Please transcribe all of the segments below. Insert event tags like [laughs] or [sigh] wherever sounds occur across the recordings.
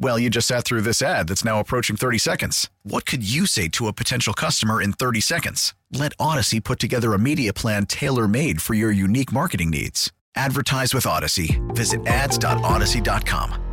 Well, you just sat through this ad that's now approaching 30 seconds. What could you say to a potential customer in 30 seconds? Let Audacy put together a media plan tailor made for your unique marketing needs. Advertise with Audacy. Visit ads.audacy.com.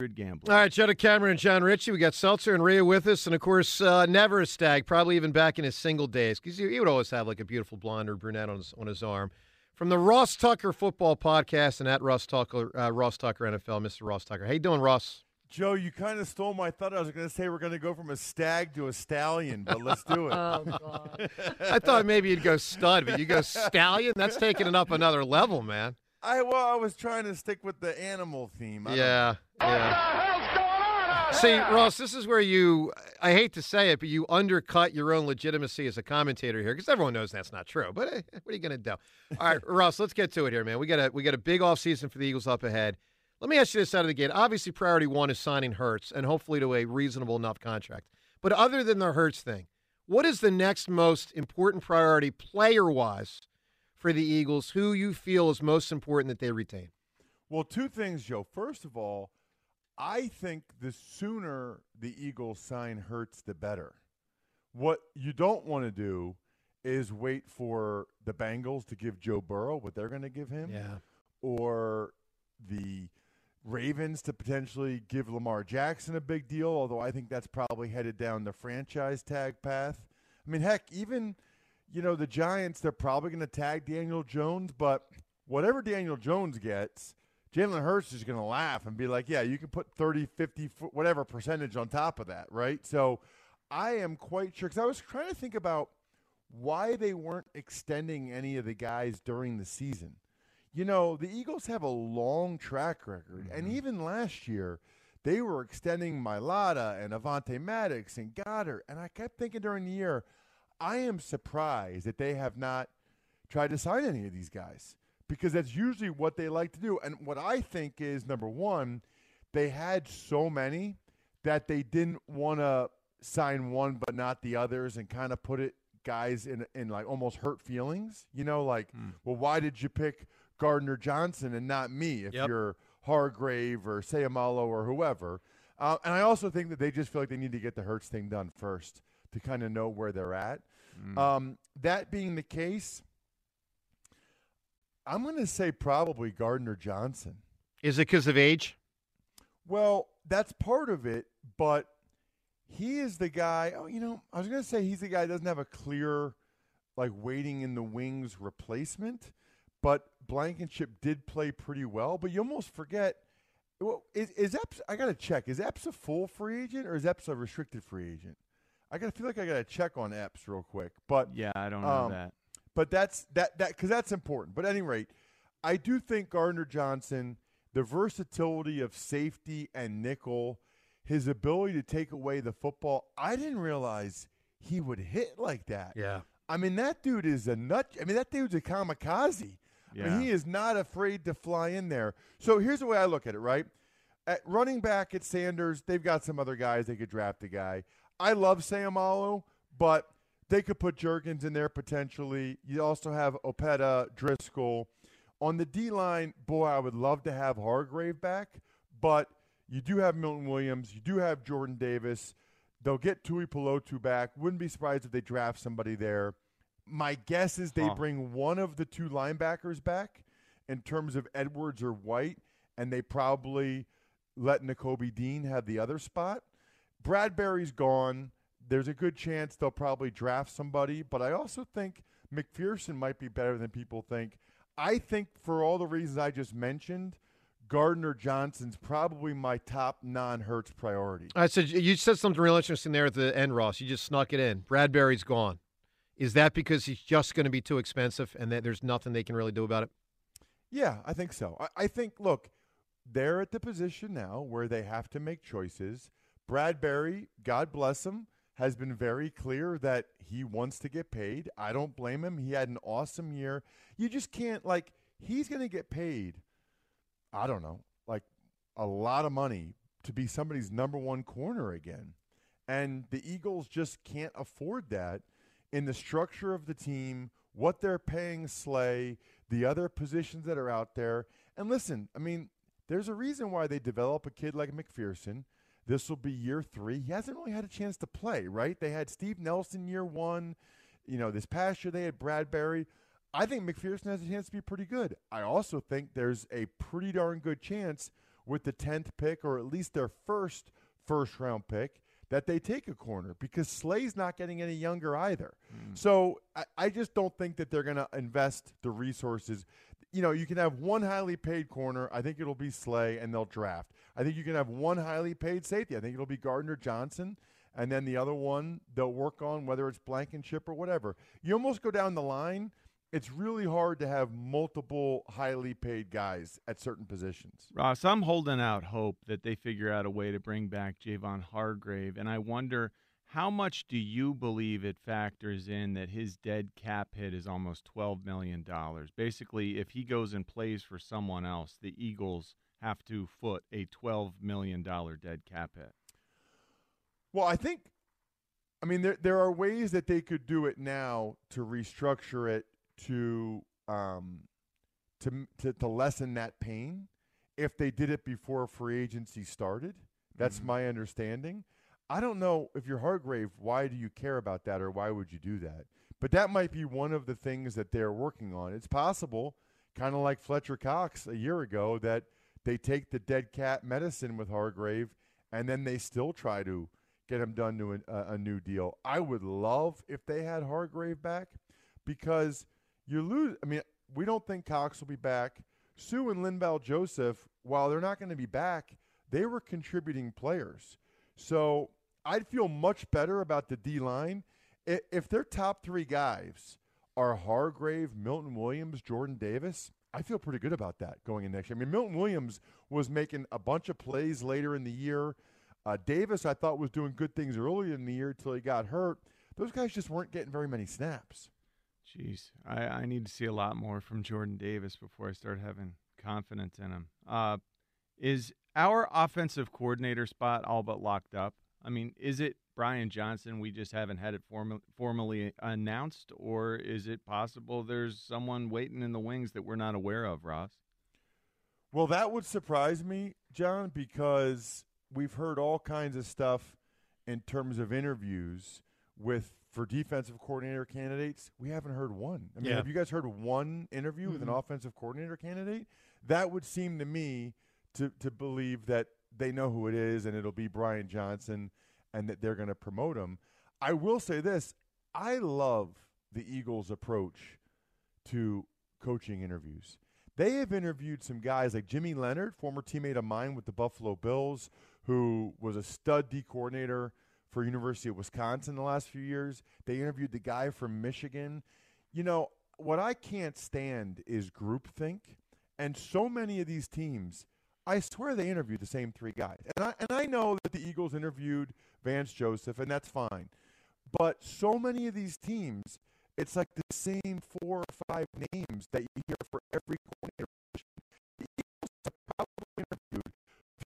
Good gambler. All right, Joe DeCamara and Jon Ritchie. We got Seltzer and Rhea with us, and of course, uh, never a stag, probably even back in his single days, because he, he would always have like a beautiful blonde or brunette on his, on his arm. From the Ross Tucker Football Podcast and at Ross Tucker, uh, Ross Tucker NFL, Mr. Ross Tucker. How you doing, Ross? Joe, you kind of stole my thought. I was going to say we're going to go from a stag to a stallion, but let's do it. [laughs] Oh, [laughs] God. I thought maybe you'd go stud, but you go stallion. That's taking it up another level, man. I well, I was trying to stick with the animal theme. I don't Yeah, yeah. See, Ross, this is where you, I hate to say it, but you undercut your own legitimacy as a commentator here because everyone knows that's not true. But eh, what are you going to do? All right, [laughs] Ross, let's get to it here, man. We got a we got a big offseason for the Eagles up ahead. Let me ask you this out of the gate. Obviously, priority one is signing Hurts and hopefully to a reasonable enough contract. But other than the Hurts thing, what is the next most important priority player wise for the Eagles? Who you feel is most important that they retain? Well, two things, Joe. First of all, I think the sooner the Eagles sign Hurts, the better. What you don't want to do is wait for the Bengals to give Joe Burrow what they're going to give him, Yeah. or the Ravens to potentially give Lamar Jackson a big deal. Although I think that's probably headed down the franchise tag path. I mean, heck, even you know the Giants, they're probably going to tag Daniel Jones, but whatever Daniel Jones gets. Jalen Hurts is going to laugh and be like, yeah, you can put 30, 50, whatever percentage on top of that, right? So I am quite sure, because I was trying to think about why they weren't extending any of the guys during the season. You know, the Eagles have a long track record, and mm-hmm. even last year, they were extending Mailata and Avonte Maddox and Goedert, and I kept thinking during the year, I am surprised that they have not tried to sign any of these guys because that's usually what they like to do. And what I think is number one, they had so many that they didn't want to sign one but not the others and kind of put it guys in in like almost hurt feelings. You know, like, well, why did you pick Gardner Johnson and not me if Yep. you're Hargrave or Seumalo or whoever? Uh, and I also think that they just feel like they need to get the Hurts thing done first to kind of know where they're at. Um, that being the case, I'm going to say probably Gardner Johnson. Is it because of age? Well, that's part of it, but he is the guy. Oh, you know, I was going to say he's the guy that doesn't have a clear, like, waiting in the wings replacement, but Blankenship did play pretty well. But you almost forget. Well, is, is Epps? I got to check. Is Epps a full free agent or is Epps a restricted free agent? I got to feel like I got to check on Epps real quick. But Yeah, I don't know Um, that. But that's that that because that's important. But at any rate, I do think Gardner Johnson, the versatility of safety and nickel, his ability to take away the football. I didn't realize he would hit like that. Yeah. I mean, that dude is a nut. I mean, that dude's a kamikaze. I Yeah. mean, he is not afraid to fly in there. So here's the way I look at it, right? At running back at Sanders, they've got some other guys they could draft a guy. I love Seumalo, but they could put Jurgens in there potentially. You also have Opeta, Driscoll. On the D line, boy, I would love to have Hargrave back, but you do have Milton Williams, you do have Jordan Davis. They'll get Tuipulotu back. Wouldn't be surprised if they draft somebody there. My guess is they Huh. bring one of the two linebackers back in terms of Edwards or White, and they probably let Nakobe Dean have the other spot. Bradberry's gone. There's a good chance they'll probably draft somebody, but I also think McPhearson might be better than people think. I think for all the reasons I just mentioned, Gardner Johnson's probably my top non-Hurts priority. I said you said something real interesting there at the end, Ross. You just snuck it in. Bradberry's gone. Is that because he's just going to be too expensive and that there's nothing they can really do about it? Yeah, I think so. I, I think, look, they're at the position now where they have to make choices. Bradberry, God bless him, has been very clear that he wants to get paid. I don't blame him. He had an awesome year. You just can't, like, he's going to get paid, I don't know, like a lot of money to be somebody's number one corner again. And the Eagles just can't afford that in the structure of the team, what they're paying Slay, the other positions that are out there. And listen, I mean, there's a reason why they develop a kid like McPhearson. This will be year three. He hasn't really had a chance to play, right? They had Steve Nelson year one. You know, this past year they had Bradberry. I think McPhearson has a chance to be pretty good. I also think there's a pretty darn good chance with the 10th pick, or at least their first first round pick, that they take a corner because Slay's not getting any younger either. Mm. So I, I, just don't think that they're going to invest the resources. You know, you can have one highly paid corner. I think it'll be Slay, and they'll draft. I think you can have one highly paid safety. I think it'll be Gardner Johnson. And then the other one they'll work on, whether it's Blankenship or whatever. You almost go down the line it's really hard to have multiple highly paid guys at certain positions. Ross, I'm holding out hope that they figure out a way to bring back Javon Hargrave, and I wonder how much do you believe it factors in that his dead cap hit is almost $12 million? Basically, if he goes and plays for someone else, the Eagles have to foot a $12 million dead cap hit. Well, I think, I mean, there, there are ways that they could do it now to restructure it to um, to, to to lessen that pain if they did it before free agency started. That's mm-hmm. my understanding. I don't know if you're Hargrave, why do you care about that or why would you do that? But that might be one of the things that they're working on. It's possible, kind of like Fletcher Cox a year ago, that they take the dead cap medicine with Hargrave and then they still try to get him done to a, a new deal. I would love if they had Hargrave back because – you lose. I mean, we don't think Cox will be back. Suh and Linval Joseph, while they're not going to be back, they were contributing players. So I'd feel much better about the D line if their top three guys are Hargrave, Milton Williams, Jordan Davis. I feel pretty good about that going in next year. I mean, Milton Williams was making a bunch of plays later in the year. Uh, Davis, I thought, was doing good things earlier in the year until he got hurt. Those guys just weren't getting very many snaps. Jeez, I, I need to see a lot more from Jordan Davis before I start having confidence in him. Uh, is our offensive coordinator spot all but locked up? I mean, is it Brian Johnson? We just haven't had it form- formally announced, or is it possible there's someone waiting in the wings that we're not aware of, Ross? Well, that would surprise me, John, because we've heard all kinds of stuff in terms of interviews with for defensive coordinator candidates, we haven't heard one. I mean, yeah. have you guys heard one interview mm-hmm. with an mm-hmm. offensive coordinator candidate? That would seem to me to to believe that they know who it is and it'll be Brian Johnson and that they're going to promote him. I will say this, I love the Eagles approach to coaching interviews. They have interviewed some guys like Jimmy Leonhard, former teammate of mine with the Buffalo Bills, who was a stud D coordinator for University of Wisconsin the last few years. They interviewed the guy from Michigan. You know, what I can't stand is groupthink. And so many of these teams, I swear they interviewed the same three guys. And I, and I know that the Eagles interviewed Vance Joseph, and that's fine. But so many of these teams, it's like the same four or five names that you hear for every coordinator. The Eagles have probably interviewed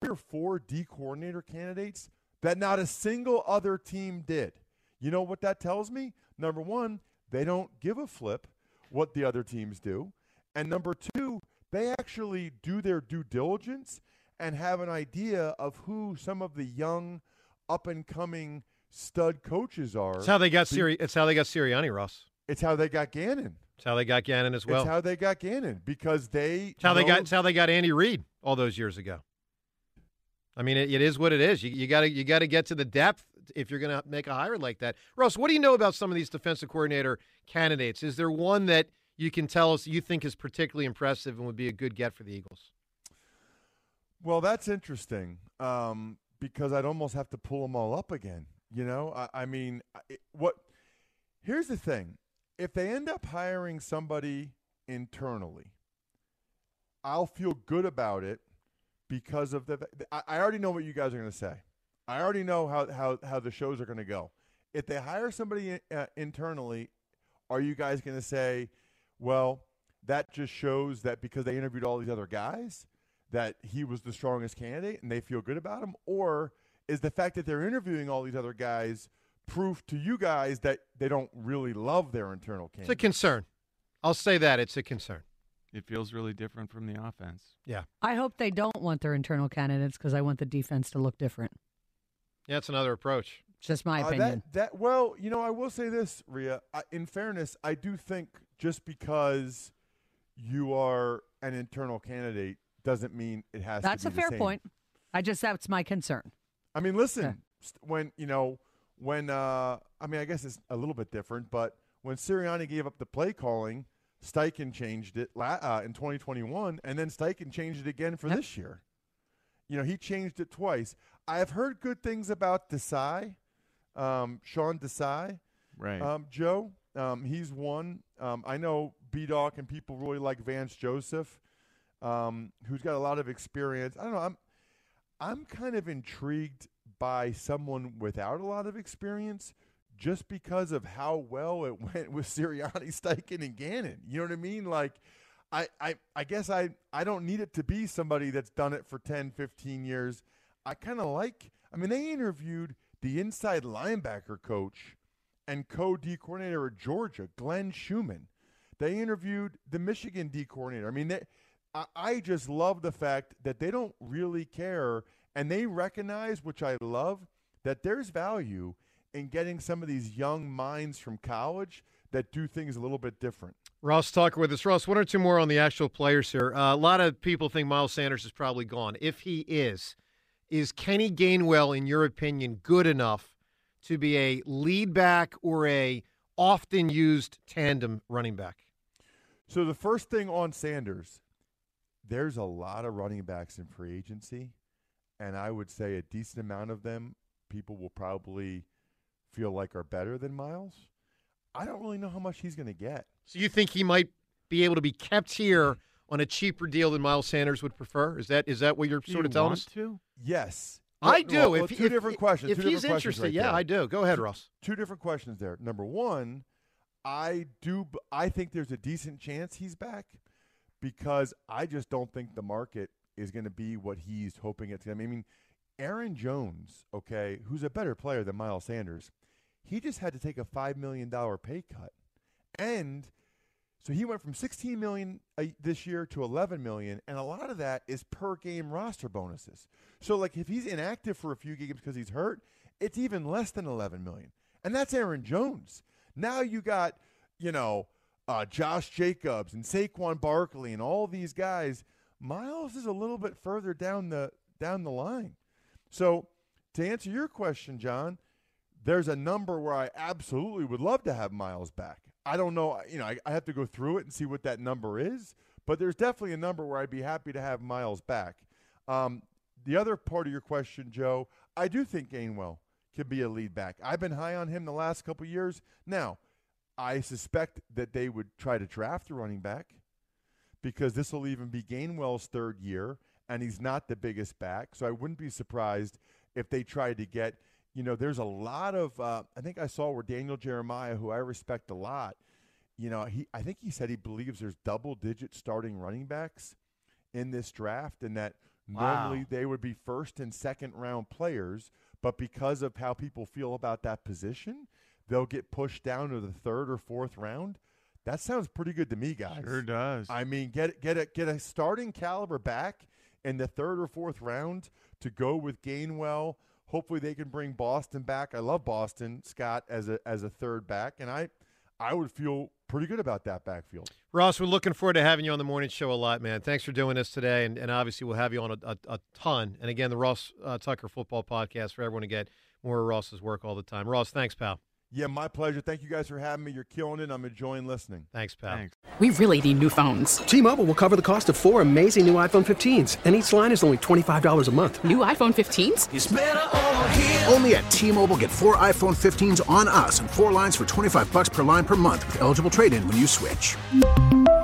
three or four D coordinator candidates that not a single other team did. You know what that tells me? Number one, they don't give a flip what the other teams do. And number two, they actually do their due diligence and have an idea of who some of the young, up and coming stud coaches are. It's how they got Siri- It's how they got Sirianni, Ross. It's how they got Gannon. It's how they got Gannon as well. It's how they got Gannon because they. It's how they got. It's how they got Andy Reid all those years ago. I mean, it, it is what it is. You got to you got to get to the depth if you're going to make a hire like that. Russ, what do you know about some of these defensive coordinator candidates? Is there one that you can tell us you think is particularly impressive and would be a good get for the Eagles? Well, that's interesting um, because I'd almost have to pull them all up again. You know, I, I mean, it, what? Here's the thing: if they end up hiring somebody internally, I'll feel good about it because of the. I, I already know what you guys are going to say. I already know how, how, how the shows are going to go. If they hire somebody uh, internally, are you guys going to say, well, that just shows that because they interviewed all these other guys, that he was the strongest candidate and they feel good about him? Or is the fact that they're interviewing all these other guys proof to you guys that they don't really love their internal candidate? It's a concern. I'll say that. It's a concern. It feels really different from the offense. Yeah. I hope they don't want their internal candidates because I want the defense to look different. Yeah, it's another approach. It's just my Uh, opinion. that, that well, you know, I will say this, Rhea. I, in fairness, I do think just because you are an internal candidate doesn't mean it has That's to a be the fair same. point. I just that's my concern. I mean, listen, Yeah. st- when you know, when uh, I mean, I guess it's a little bit different, but when Sirianni gave up the play calling, Steichen changed it la- uh, in 2021, and then Steichen changed it again for Yep. this year. You know, he changed it twice. I have heard good things about Desai, um, Sean Desai. Right. Um, Joe, um, he's one. Um, I know B Dog and people really like Vance Joseph, um, who's got a lot of experience. I don't know. I'm I'm kind of intrigued by someone without a lot of experience, just because of how well it [laughs] went with Sirianni, Steichen, and Gannon. You know what I mean? Like. I, I, I guess I, I don't need it to be somebody that's done it for 10, 15 years. I kind of like, I mean, they interviewed the inside linebacker coach and co D coordinator at Georgia, Glenn Schumann. They interviewed the Michigan D coordinator. I mean, they, I, I just love the fact that they don't really care and they recognize, which I love, that there's value in getting some of these young minds from college that do things a little bit different. Ross Tucker with us. Ross, one or two more on the actual players here. Uh, a lot of people think Miles Sanders is probably gone. If he is, is Kenny Gainwell, in your opinion, good enough to be a lead back or a often used tandem running back? So the first thing on Sanders, there's a lot of running backs in free agency, and I would say a decent amount of them people will probably feel like are better than Miles. I don't really know how much he's going to get. So you think he might be able to be kept here on a cheaper deal than Miles Sanders would prefer? Is that is that what you're Do sort you of telling want us? to? Yes. I do. well, well, if, two if- different questions. If two he's different questions interested, right yeah, there. I do. Go ahead, Two- Ross. Two different questions there. Number one, I do. I think there's a decent chance he's back because I just don't think the market is going to be what he's hoping it's going to be. I mean, Aaron Jones, okay, who's a better player than Miles Sanders, he just had to take a five million dollar pay cut, and so he went from 16 million this year to 11 million, and a lot of that is per game roster bonuses. So like if he's inactive for a few games because he's hurt, it's even less than 11 million, and that's Aaron Jones. Now you got, you know, uh, Josh Jacobs and Saquon Barkley and all these guys. Miles is a little bit further down the down the line. So to answer your question, John, there's a number where I absolutely would love to have Miles back. I don't know, you know, I, I have to go through it and see what that number is, but there's definitely a number where I'd be happy to have Miles back. Um, the other part of your question, Joe, I do think Gainwell could be a lead back. I've been high on him the last couple years. Now, I suspect that they would try to draft a running back because this will even be Gainwell's third year, and he's not the biggest back. So I wouldn't be surprised if they tried to get, you know, there's a lot of, uh, I think I saw where Daniel Jeremiah, who I respect a lot, you know, he, I think he said he believes there's double digit starting running backs in this draft, and that Wow. normally they would be first and second round players, but because of how people feel about that position, they'll get pushed down to the third or fourth round. That sounds pretty good to me, guys. Sure does. I mean, get get a get a starting caliber back in the third or fourth round to go with Gainwell. Hopefully, they can bring Boston back. I love Boston Scott as a as a third back, and I I would feel pretty good about that backfield. Ross, we're looking forward to having you on the morning show a lot, man. Thanks for doing this today, and, and obviously we'll have you on a, a, a ton. And again, the Ross uh, Tucker Football Podcast for everyone to get more of Ross's work all the time. Ross, thanks, pal. Yeah, my pleasure. Thank you guys for having me. You're killing it. I'm enjoying listening. Thanks, pal. Thanks. We really need new phones. T-Mobile will cover the cost of four amazing new iPhone 15s, and each line is only $25 a month. New iPhone 15s? Only at T-Mobile get four iPhone 15s on us and four lines for 25 bucks per line per month with eligible trade-in when you switch.